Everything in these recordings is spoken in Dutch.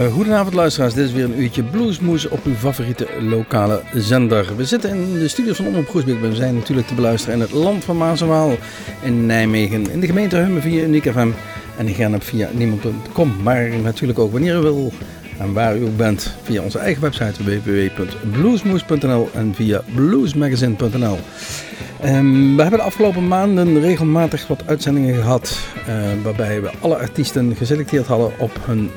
Uh, goedenavond luisteraars, dit is weer een uurtje bluesmoes op uw favoriete lokale zender. We zitten in de studios van Omroep Groesbeek. We zijn natuurlijk te beluisteren in het land van Maas en Waal in Nijmegen. In de gemeente Hummen via Uniek FM en in Gernep via niemand.com. Maar natuurlijk ook wanneer u wil en waar u ook bent via onze eigen website www.bluesmoes.nl en via bluesmagazine.nl. Um, we hebben de afgelopen maanden regelmatig wat uitzendingen gehad uh, waarbij we alle artiesten geselecteerd hadden op hun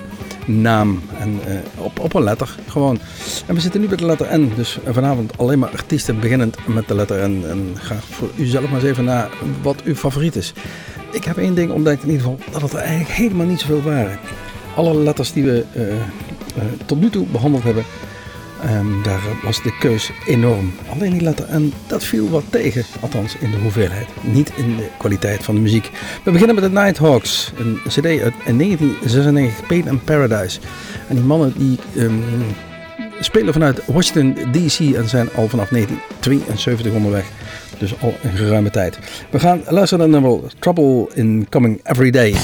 naam en uh, op, op een letter gewoon. En we zitten nu met de letter N, dus vanavond alleen maar artiesten beginnend met de letter N. En ga voor u zelf maar eens even naar wat uw favoriet is. Ik heb één ding ontdekt in ieder geval, dat het er eigenlijk helemaal niet zoveel waren. Alle letters die we uh, uh, tot nu toe behandeld hebben, Um, daar was de keus enorm. Alleen die letter en dat viel wat tegen, althans in de hoeveelheid, niet in de kwaliteit van de muziek. We beginnen met de Nighthawks, een cd uit 1996, Pain and Paradise. En die mannen die um, spelen vanuit Washington DC en zijn al vanaf 1972 onderweg. Dus al een geruime tijd. We gaan luisteren naar nummer Trouble in Coming Every Day.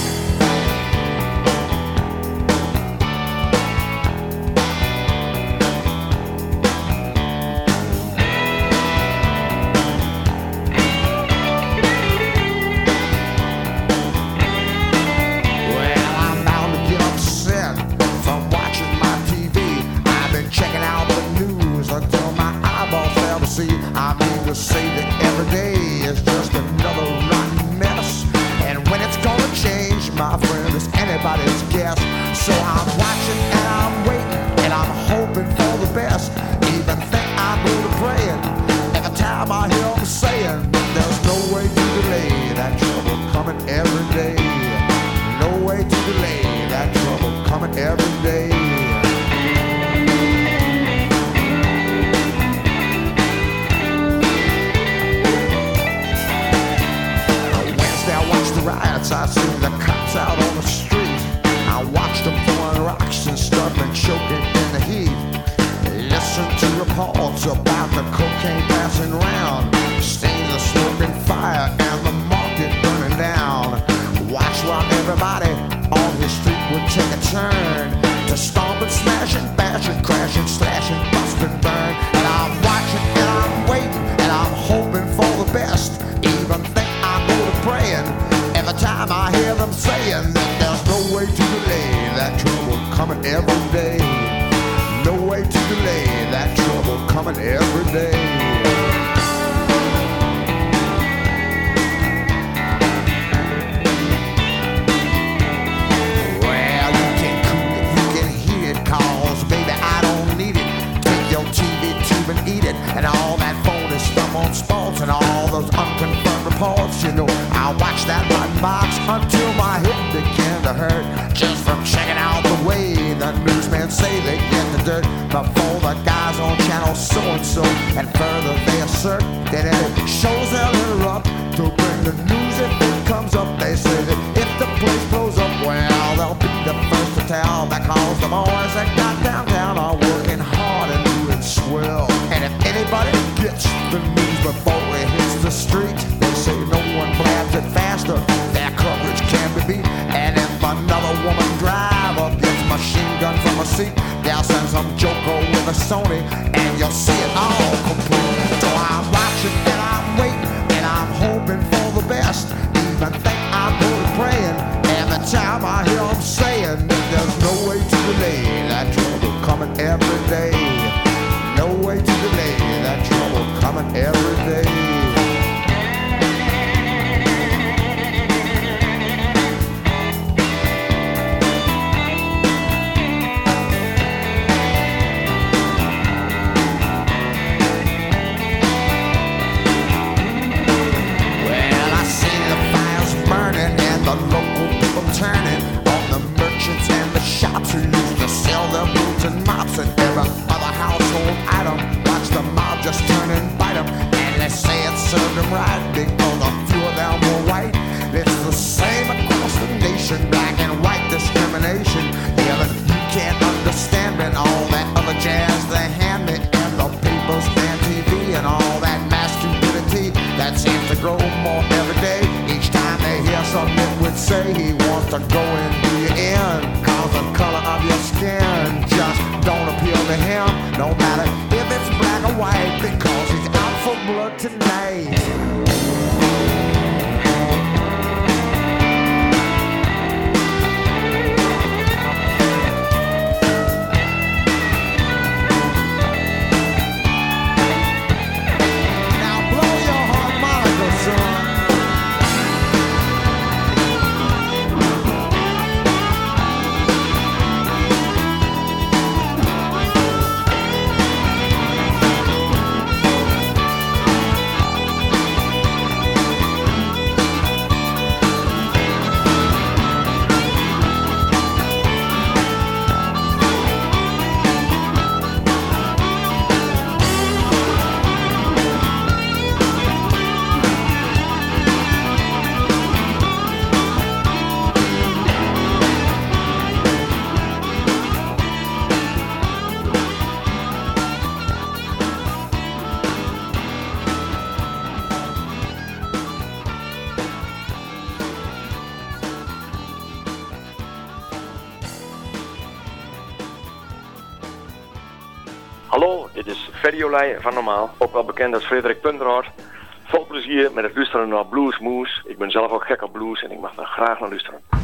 索尼。Van Normaal, ook wel bekend als Frederik Punterhoort. Vol plezier met het luisteren naar Blues Moose. Ik ben zelf ook gek op blues en ik mag er graag naar luisteren.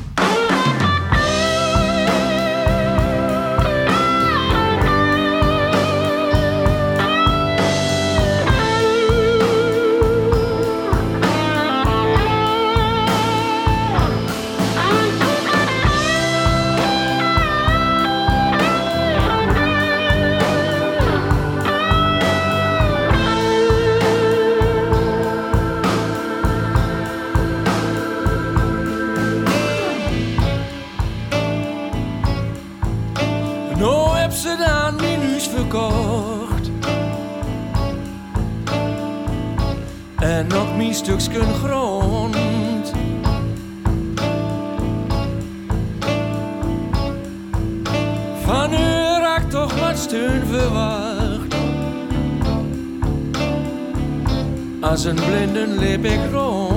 En nog mijn stukje grond. Van u raakt toch wat steun verwacht. Als een blinden lip ik rond.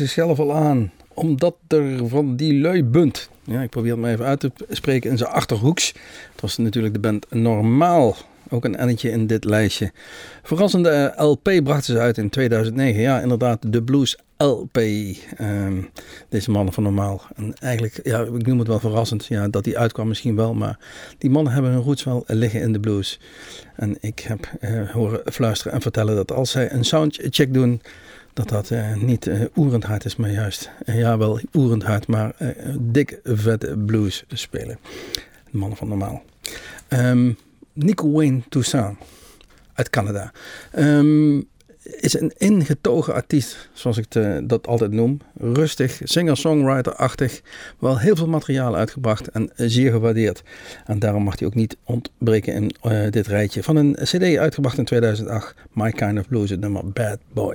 Zichzelf al aan, omdat er van die lui bunt. Ja, ik probeer het maar even uit te spreken in zijn achterhoeks. Het was natuurlijk de band Normaal. Ook een ennetje in dit lijstje. Verrassende eh, LP brachten ze uit in 2009. Ja, inderdaad, de Blues LP. Ehm, deze mannen van Normaal. En eigenlijk, ja, ik noem het wel verrassend. Ja, dat die uitkwam misschien wel. Maar die mannen hebben hun roots wel liggen in de blues. En ik heb eh, horen fluisteren en vertellen dat als zij een soundcheck doen dat dat eh, niet eh, oerend is, maar juist, eh, ja wel oerend hard, maar dik vette blues spelen. Mannen van normaal. Ehm, Nico Wayne Toussaint uit Canada. Ehm, is een ingetogen artiest, zoals ik het, dat altijd noem. Rustig, singer-songwriter-achtig. Wel heel veel materiaal uitgebracht en zeer gewaardeerd. En daarom mag hij ook niet ontbreken in dit rijtje. Van een cd uitgebracht in 2008. My Kind of Blues, het nummer Bad Boy.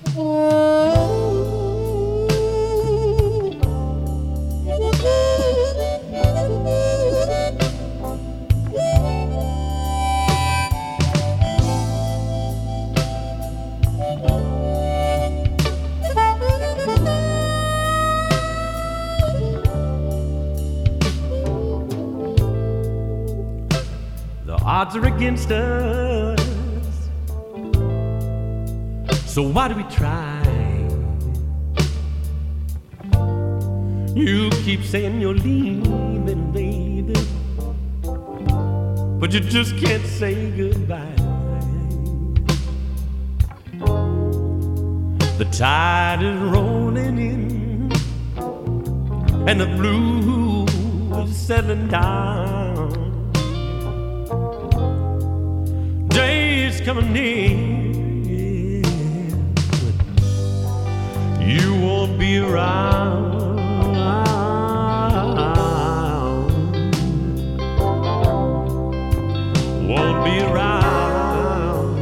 odds are against us. So why do we try? You keep saying you're leaving, baby. But you just can't say goodbye. The tide is rolling in, and the blues is settling down. Is coming near, you won't be around. Won't be around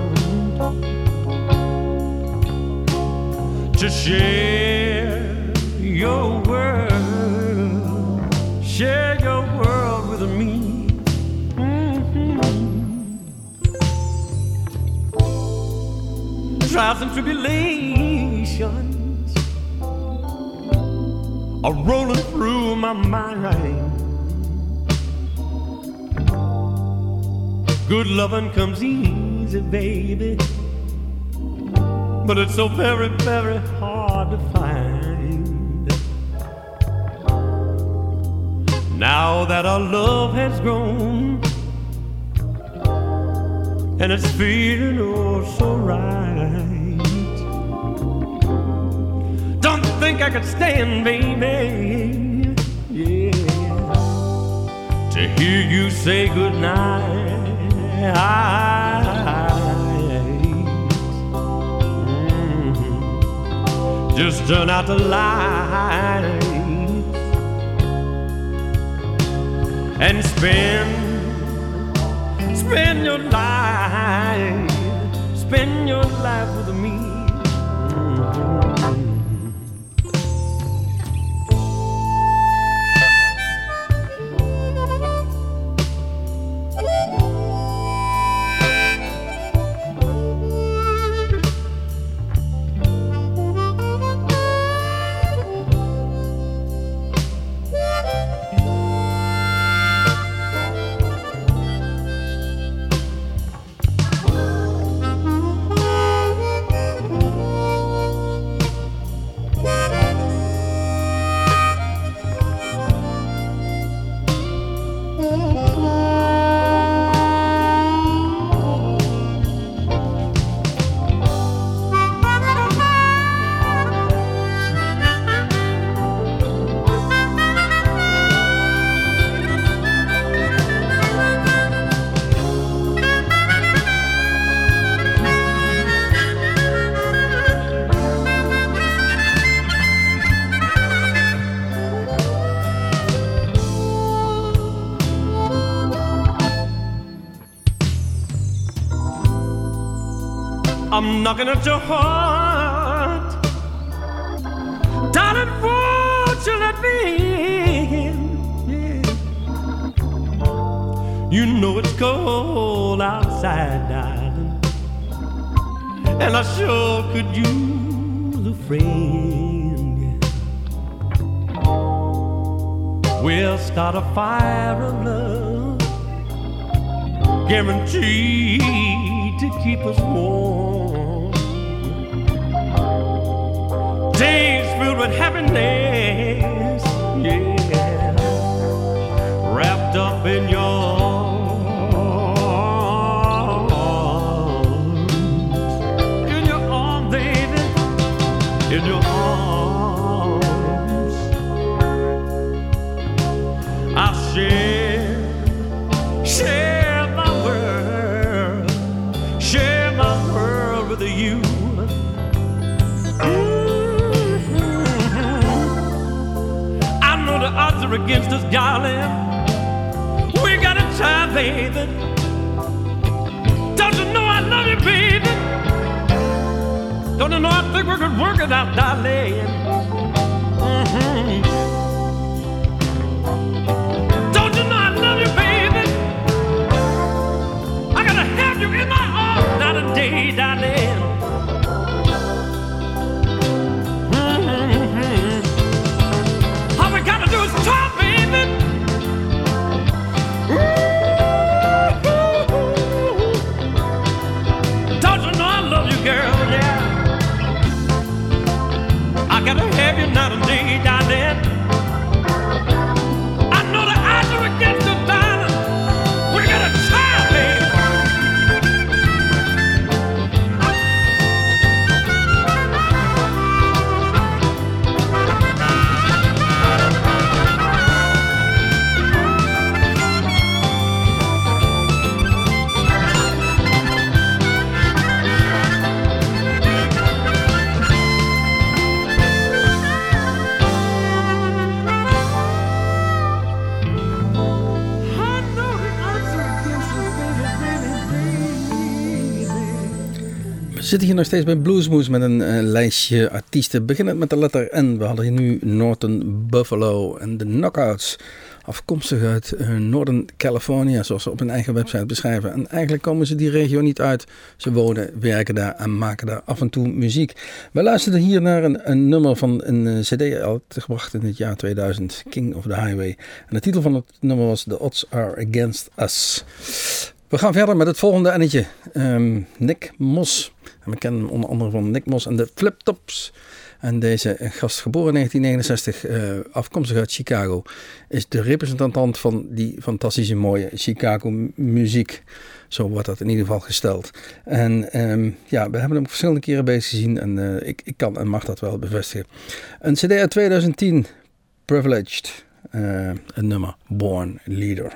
to share Trials and tribulations are rolling through my mind. Good loving comes easy, baby, but it's so very, very hard to find. Now that our love has grown and it's feeling oh so right. Don't think I could stand, baby, yeah, to hear you say goodnight. Mhm. Just turn out the lights and spend spend your life, spend your life I'm knocking at your heart. Darling, won't you let me in? Yeah. You know it's cold outside, darling. And I sure could use a friend. We'll start a fire of love, guaranteed to keep us warm. Days filled with happiness, yeah, wrapped up in your are against us, darling. We got to try, baby. Don't you know I love you, baby? Don't you know I think we could work it out, darling? Mhm. Don't you know I love you, baby? I gotta have you in my zitten hier nog steeds bij Bluesmoes met een eh, lijstje artiesten. Beginnend met de letter N. We hadden hier nu Norton Buffalo en de Knockouts. Afkomstig uit eh, Northern California, zoals ze op hun eigen website beschrijven. En eigenlijk komen ze die regio niet uit. Ze wonen, werken daar en maken daar af en toe muziek. We luisterden hier naar een, een nummer van een eh, cd uitgebracht in het jaar 2000, King of the Highway. En de titel van het nummer was The Odds Are Against Us. We gaan verder met het volgende ennetje. Ehm, Nick Mos. En we kennen hem onder andere van Nick Mos en de Flip Tops. En deze gast, geboren in 1969, eh, afkomstig uit Chicago, is de representant van die fantastische mooie Chicago mu- muziek. Zo wordt dat in ieder geval gesteld. En ehm, ja, we hebben hem verschillende keren bezig gezien en eh, ik, ik kan en mag dat wel bevestigen. Een CD uit 2010, Privileged, eh, een nummer, Born Leader.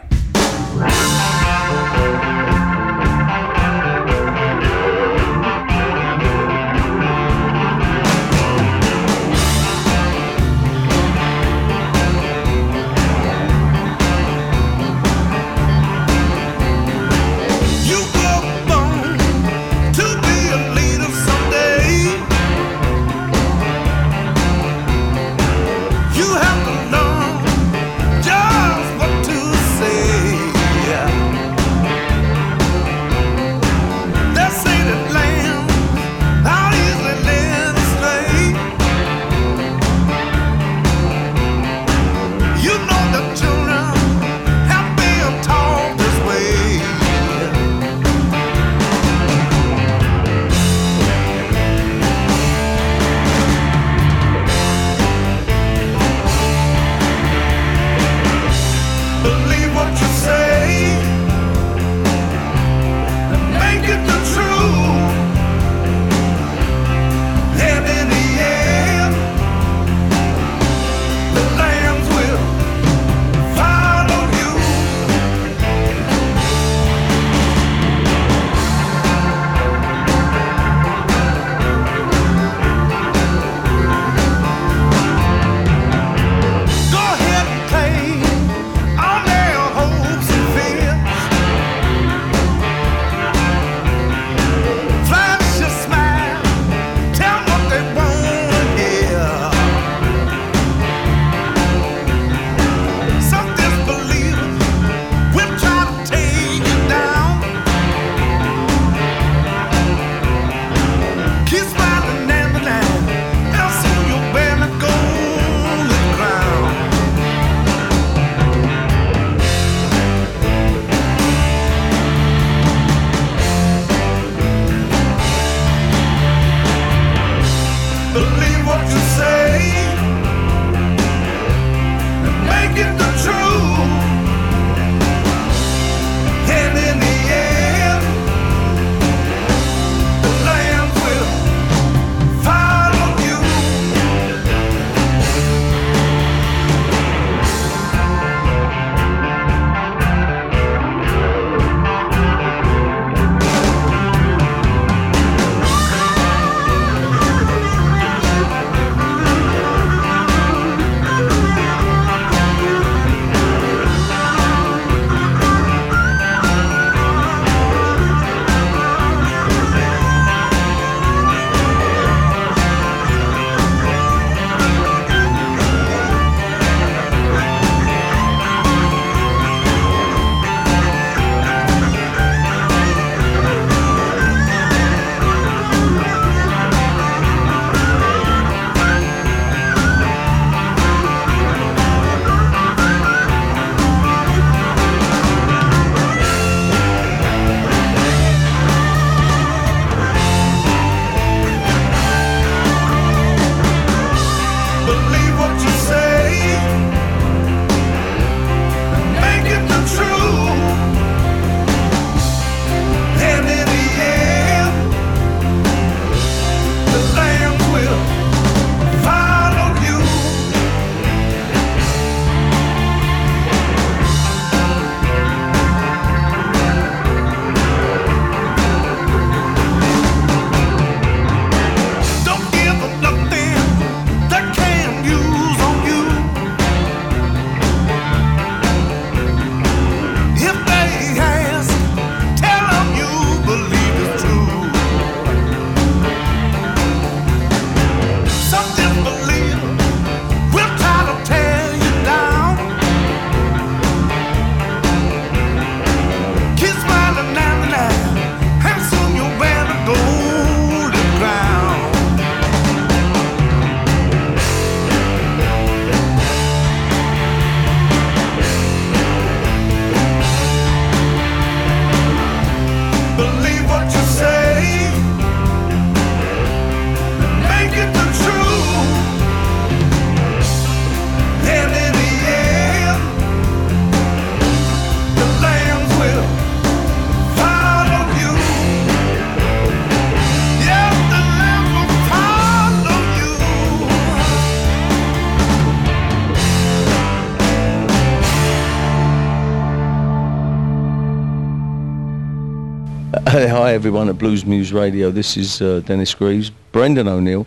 Hi everyone at Blues Muse Radio. This is uh, Dennis Greaves, Brendan O'Neill,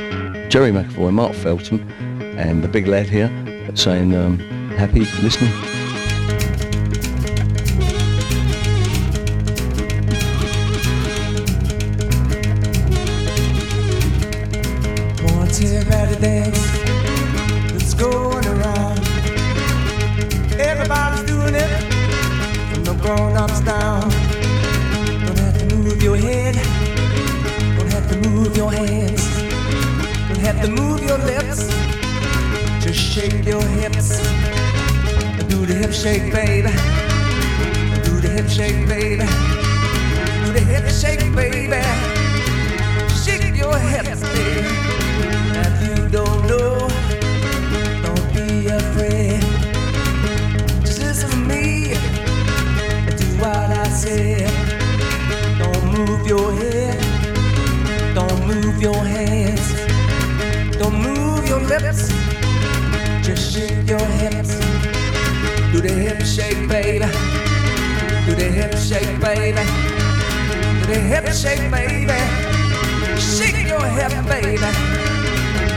Jerry McAvoy, Mark Felton, and the big lad here saying um, happy listening.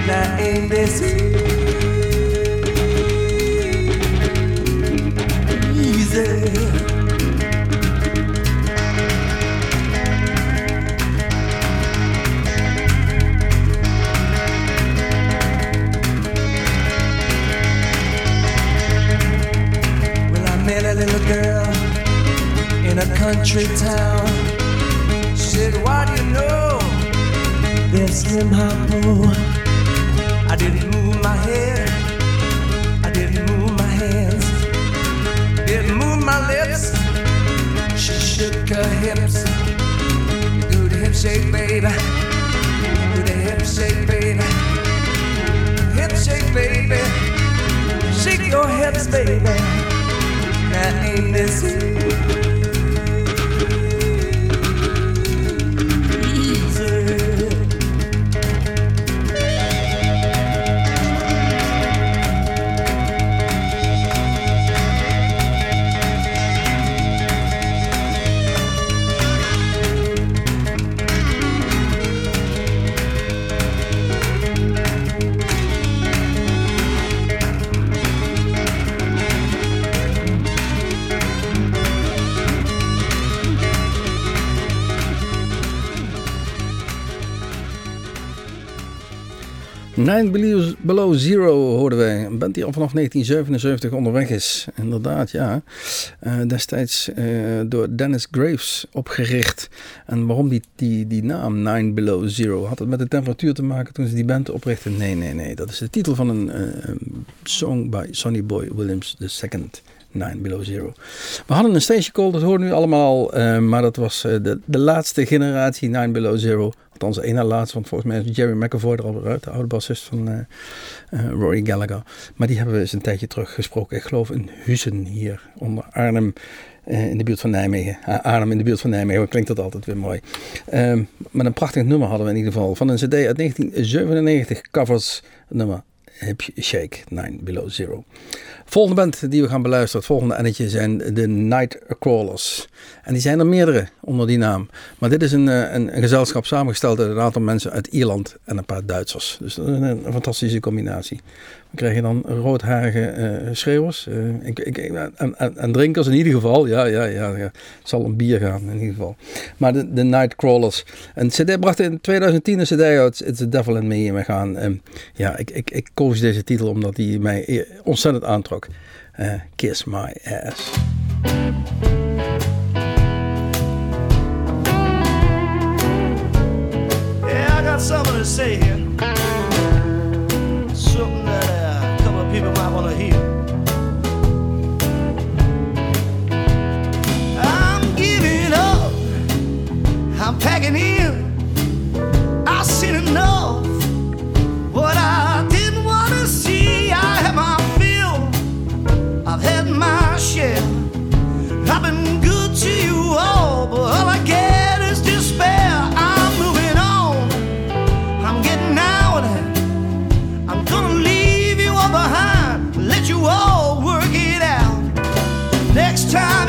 Ain't this easy? Met a little girl in a country town. Said, Why do you know this Slim Harpo? Hips. Do the hip shake, baby. Do the hip shake, baby. Hip shake, baby. Shake your hips, baby. Now ain't this Nine Below- Zero hoorden wij. Een band die al vanaf 1977 onderweg is. Inderdaad, ja. Eh, destijds eh, door Dennis Graves opgericht. En waarom die, die, die naam Nine Below Zero? Had het met de temperatuur te maken toen ze die band oprichtten? Nee, nee, nee. Dat is de titel van een eh, song bij Sonny Boy Williams II. Nine Below Zero. We hadden een station call, dat horen nu allemaal al. maar dat was de, de laatste generatie Nine Below Zero. Althans, één na laatste, want volgens mij is Jerry McAvoy er al uit, de oude bassist van eh, eh, Rory Gallagher. Maar die hebben we eens een tijdje terug gesproken. Ik geloof in Huizen hier, onder Arnhem. eh, in de buurt van Nijmegen. Ah, Arnhem in de buurt van Nijmegen, klinkt dat altijd weer mooi. Ehm, maar een prachtig nummer hadden we in ieder geval. Van een cd uit 1997, covers het nummer Hip Shake, Nine Below Zero. Volgende band die we gaan beluisteren, het volgende ennetje, zijn de Nightcrawlers. En die zijn er meerdere onder die naam. Maar dit is een, eh, een, een gezelschap samengesteld uit een aantal mensen uit Ierland en een paar Duitsers. Dus dat is een fantastische combinatie. We krijgen dan roodharige eh, schreeuwers eh, ik, ik, en, en, en drinkers in ieder geval. Ja, ja, ja, ja. Het zal om bier gaan in ieder geval. Maar de, de Nightcrawlers. Een CD bracht in 2010 een CD uit, It's the Devil in Me. En we gaan, eh, ja, ik, ik, ik koos deze titel omdat die mij e- ontzettend aantrok. Eh, Kiss My Ass. Yeah, I got something to say here. Packing in. I've seen enough. What I didn't want to see, I had my fill. I've had my share. I've been good to you all, but all I get is despair. I'm moving on. I'm getting out. I'm gonna leave you all behind. Let you all work it out. Next time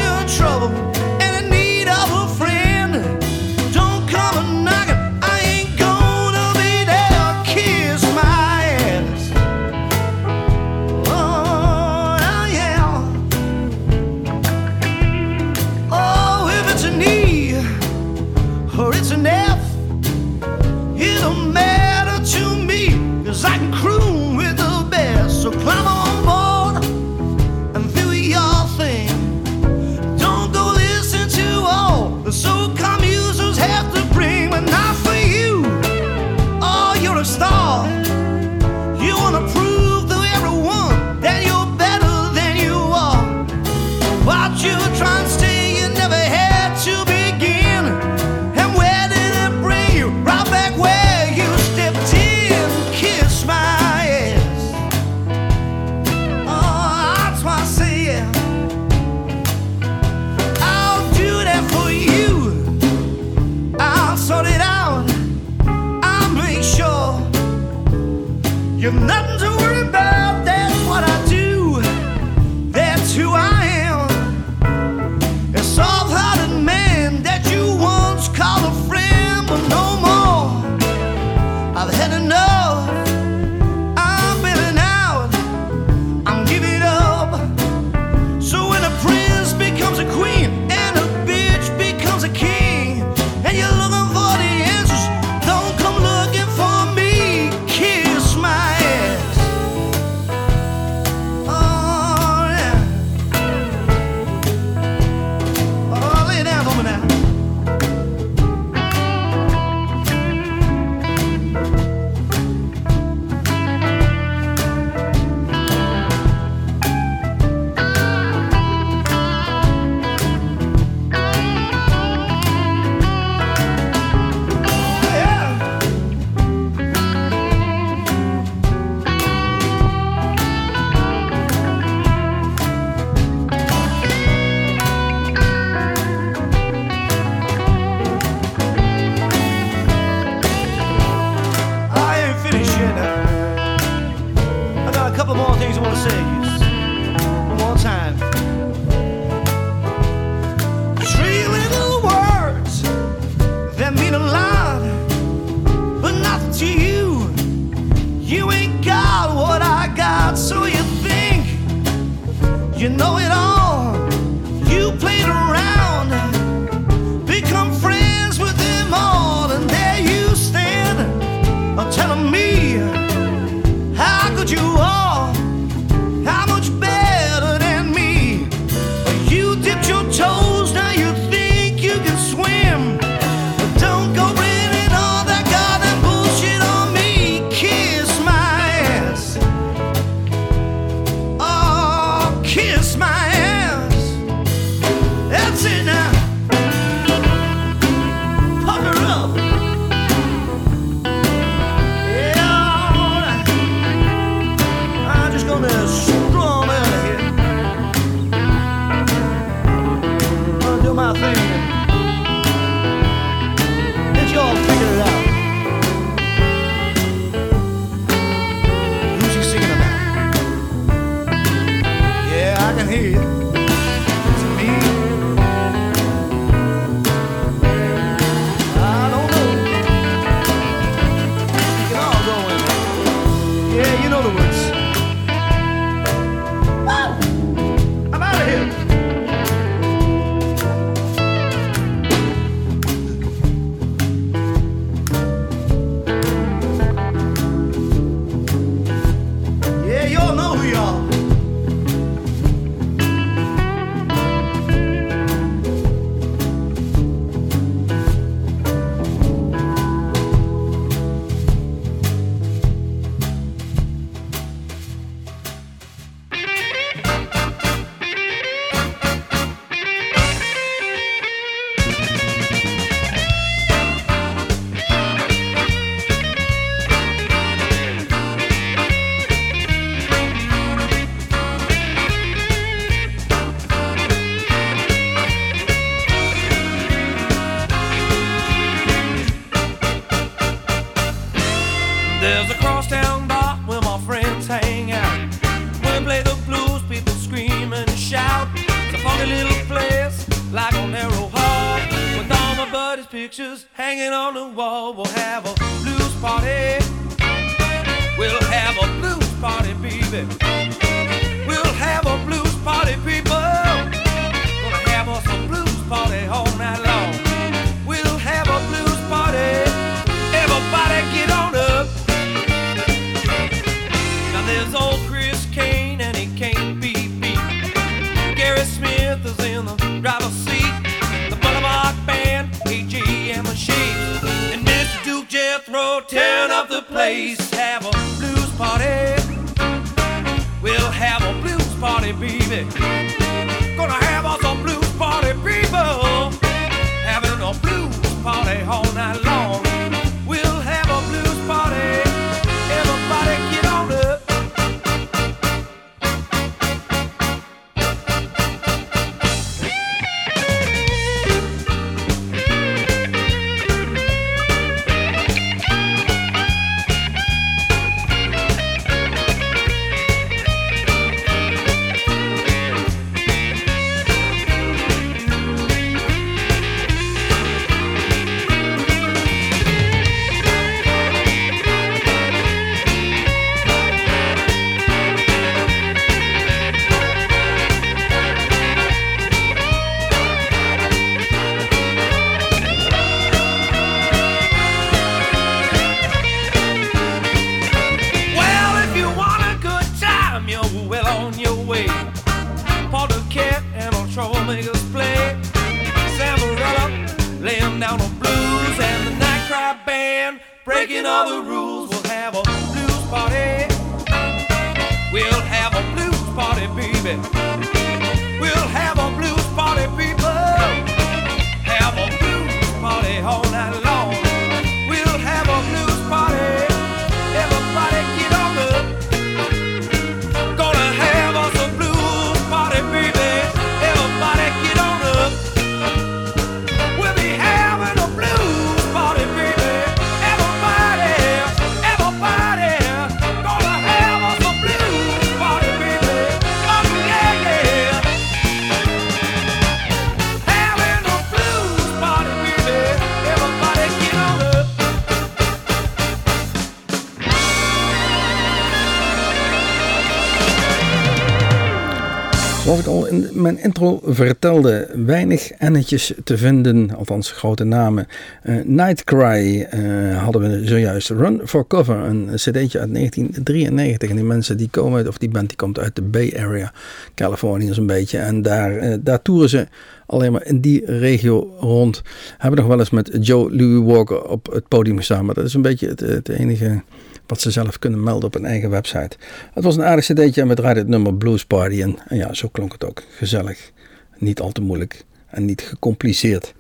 mijn intro vertelde, weinig ennetjes te vinden, althans grote namen. Eh, Nightcry eh, hadden we zojuist. Run for Cover, een cd'tje uit 1993. En die mensen die komen uit, of die band die komt uit de Bay Area, Californië zo'n beetje. En daar, eh, daar toeren ze alleen maar in die regio rond. Hebben nog wel eens met Joe Louis Walker op het podium gestaan. Maar dat is een beetje het, het enige wat ze zelf kunnen melden op hun eigen website. Het was een aardig cd'tje en we draaiden het nummer Blues Party. En, en ja, zo klonk het ook. Gezellig. Niet al te moeilijk en niet gecompliceerd.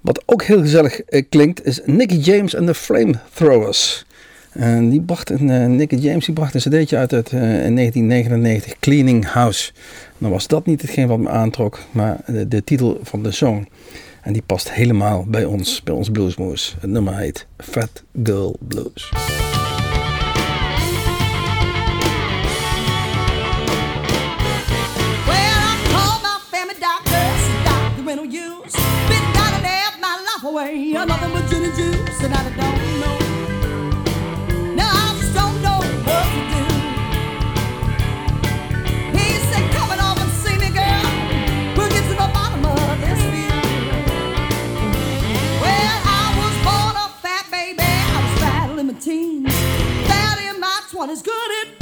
Wat ook heel gezellig eh, klinkt is Nicky James en de Flamethrowers. En die bracht een, eh, Nicky James die bracht een cd'tje uit het, eh, in 1999, Cleaning House. Nou was dat niet hetgeen wat me aantrok, maar de, de titel van de song. En die past helemaal bij ons, bij ons bluesmoes. Het nummer heet Fat Girl Blues. On nothing but gin and juice, and I don't know. No, I just don't know what to do. He said, Come on over see me, girl. We'll get to the bottom of this. Well, I was born a fat baby. I was fat in my teens. Fat in my 20s, good at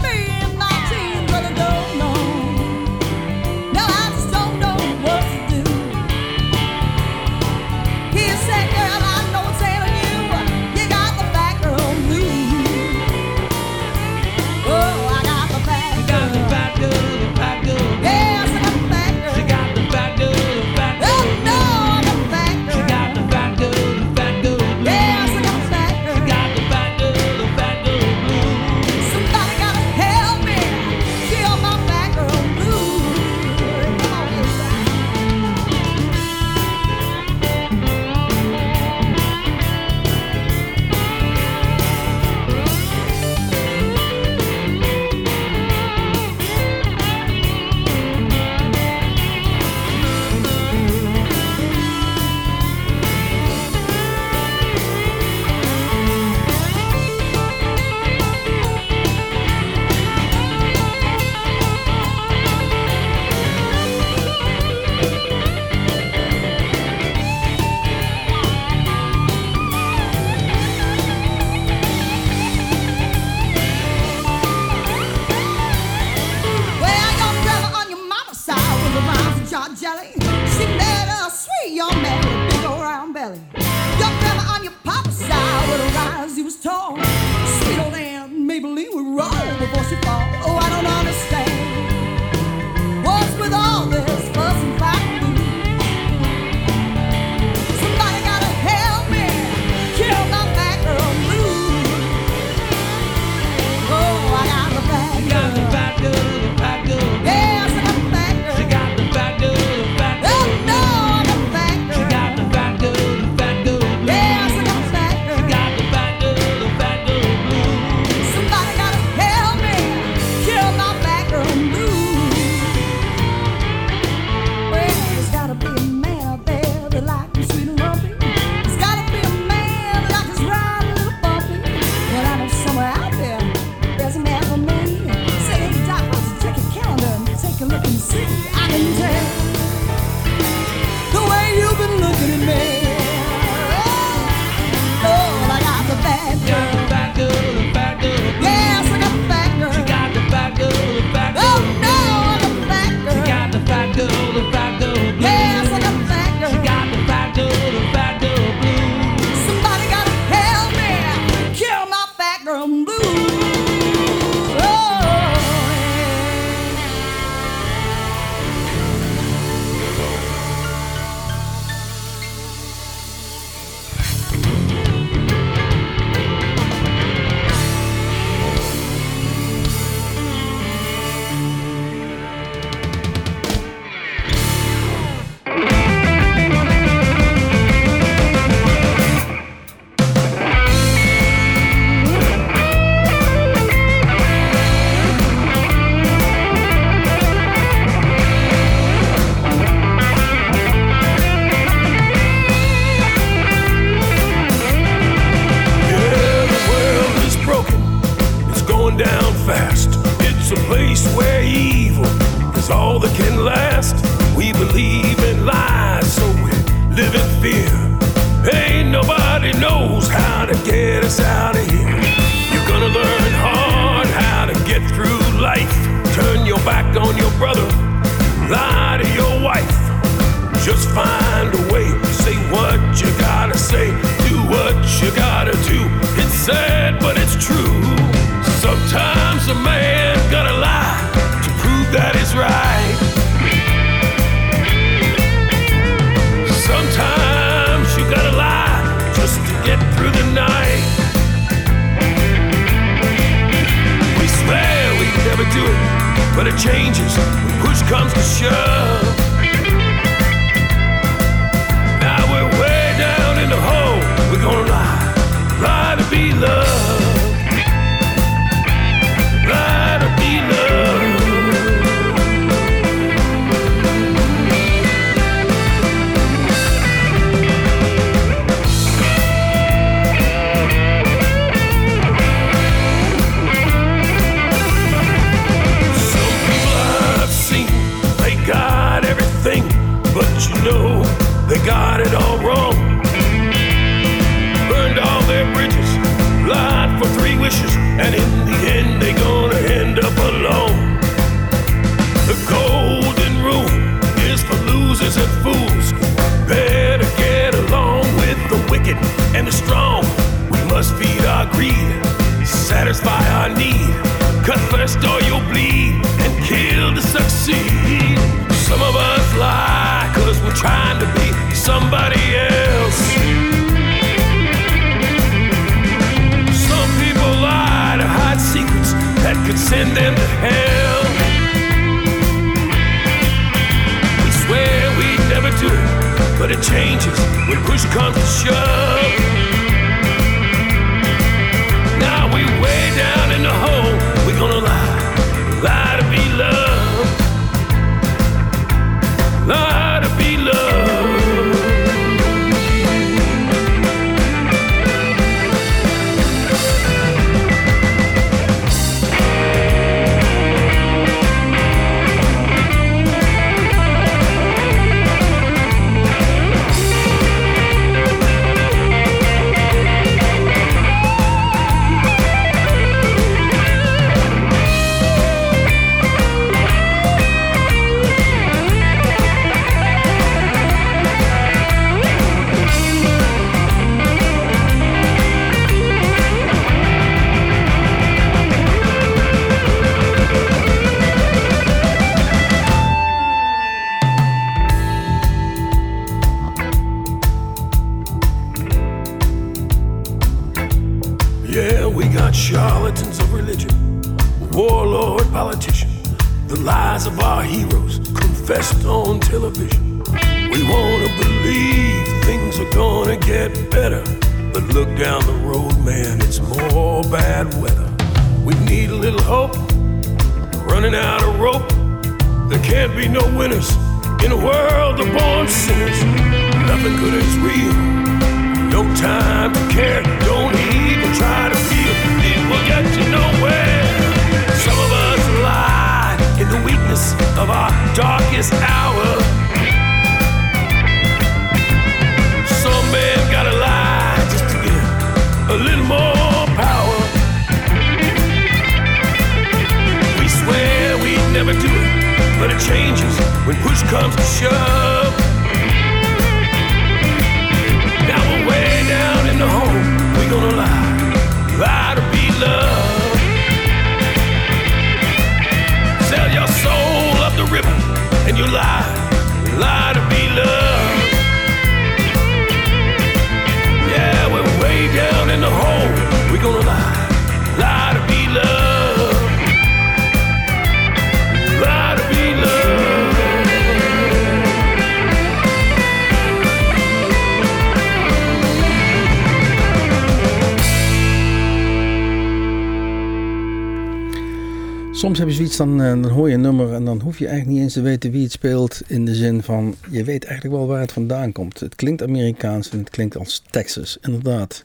dan, eh, dan hoor je een nummer en dan hoef je eigenlijk niet eens te weten wie het speelt. In de zin van, je weet eigenlijk wel waar het vandaan komt. Het klinkt Amerikaans en het klinkt als Texas, inderdaad.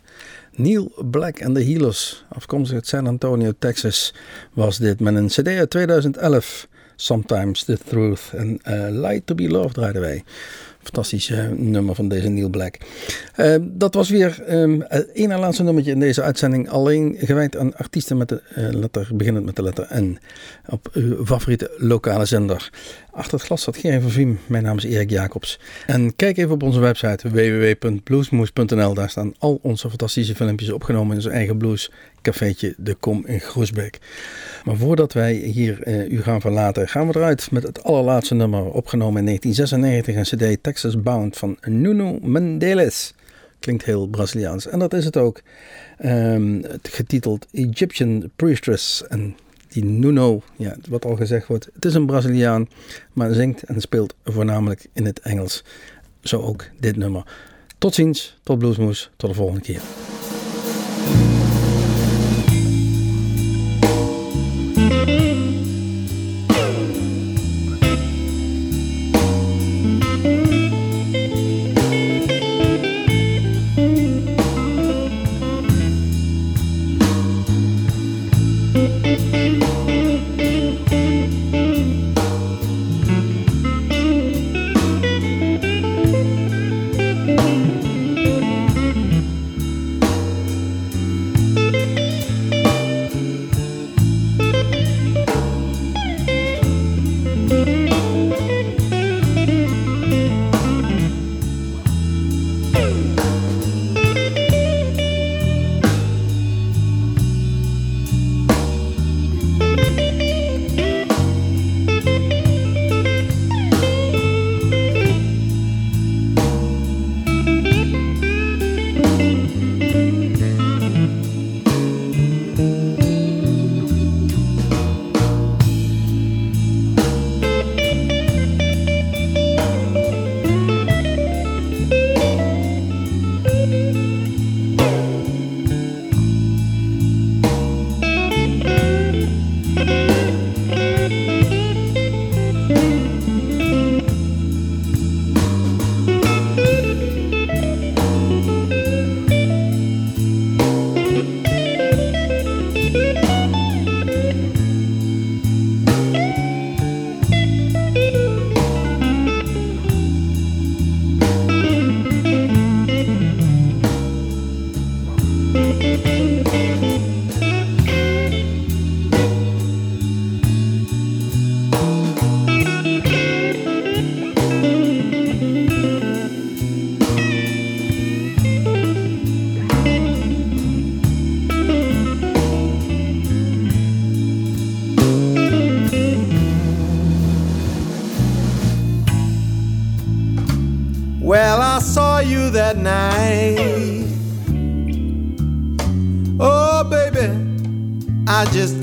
Neil Black and the Healers, afkomstig uit San Antonio, Texas, was dit met een CD uit 2011. Sometimes the Truth en uh, Light to Be Loved draaiden wij. Fantastisch eh, nummer van deze Neil Black. Eh, dat was weer het één laatste nummertje in deze uitzending. Alleen gewijd aan artiesten met de eh, letter, beginnend met de letter N. Op uw favoriete lokale zender. Achter het glas zat Gerry van Viem. Mijn naam is Erik Jacobs. En kijk even op onze website www.bluesmoes.nl. Daar staan al onze fantastische filmpjes opgenomen in zijn eigen bluescafeetje De Kom in Groesbeek. Maar voordat wij hier eh, u gaan verlaten, gaan we eruit met het allerlaatste nummer opgenomen in 1996 een CD Texas Bound van Nuno Mendeles. Klinkt heel Braziliaans en dat is het ook. Het getiteld Egyptian Priestess. En die Nuno, ja, wat al gezegd wordt, het is een Braziliaan, maar zingt en speelt voornamelijk in het Engels. Zo ook dit nummer. Tot ziens, tot Bluesmoes, tot de volgende keer.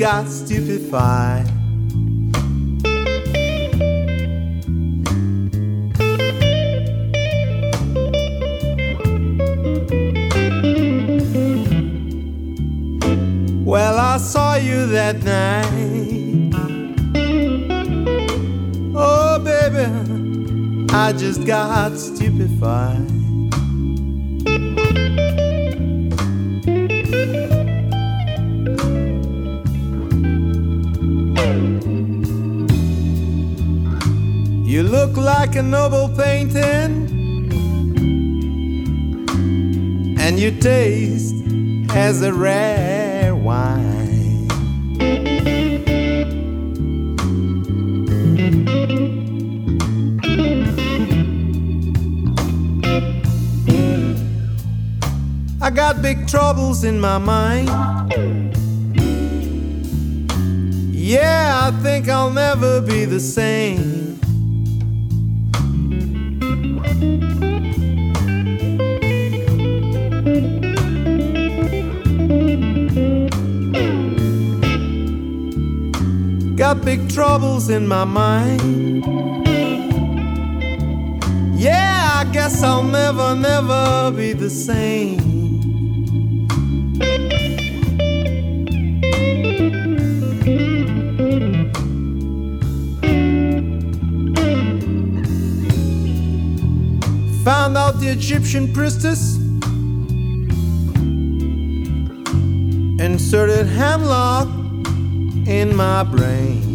Got stupefied. Well, I saw you that night. Oh, baby, I just got stupefied. Like a noble painting, and you taste as a rare wine. I got big troubles in my mind. Yeah, I think I'll never be the same. Big troubles in my mind. Yeah, I guess I'll never, never be the same. Found out the Egyptian priestess inserted hemlock in my brain.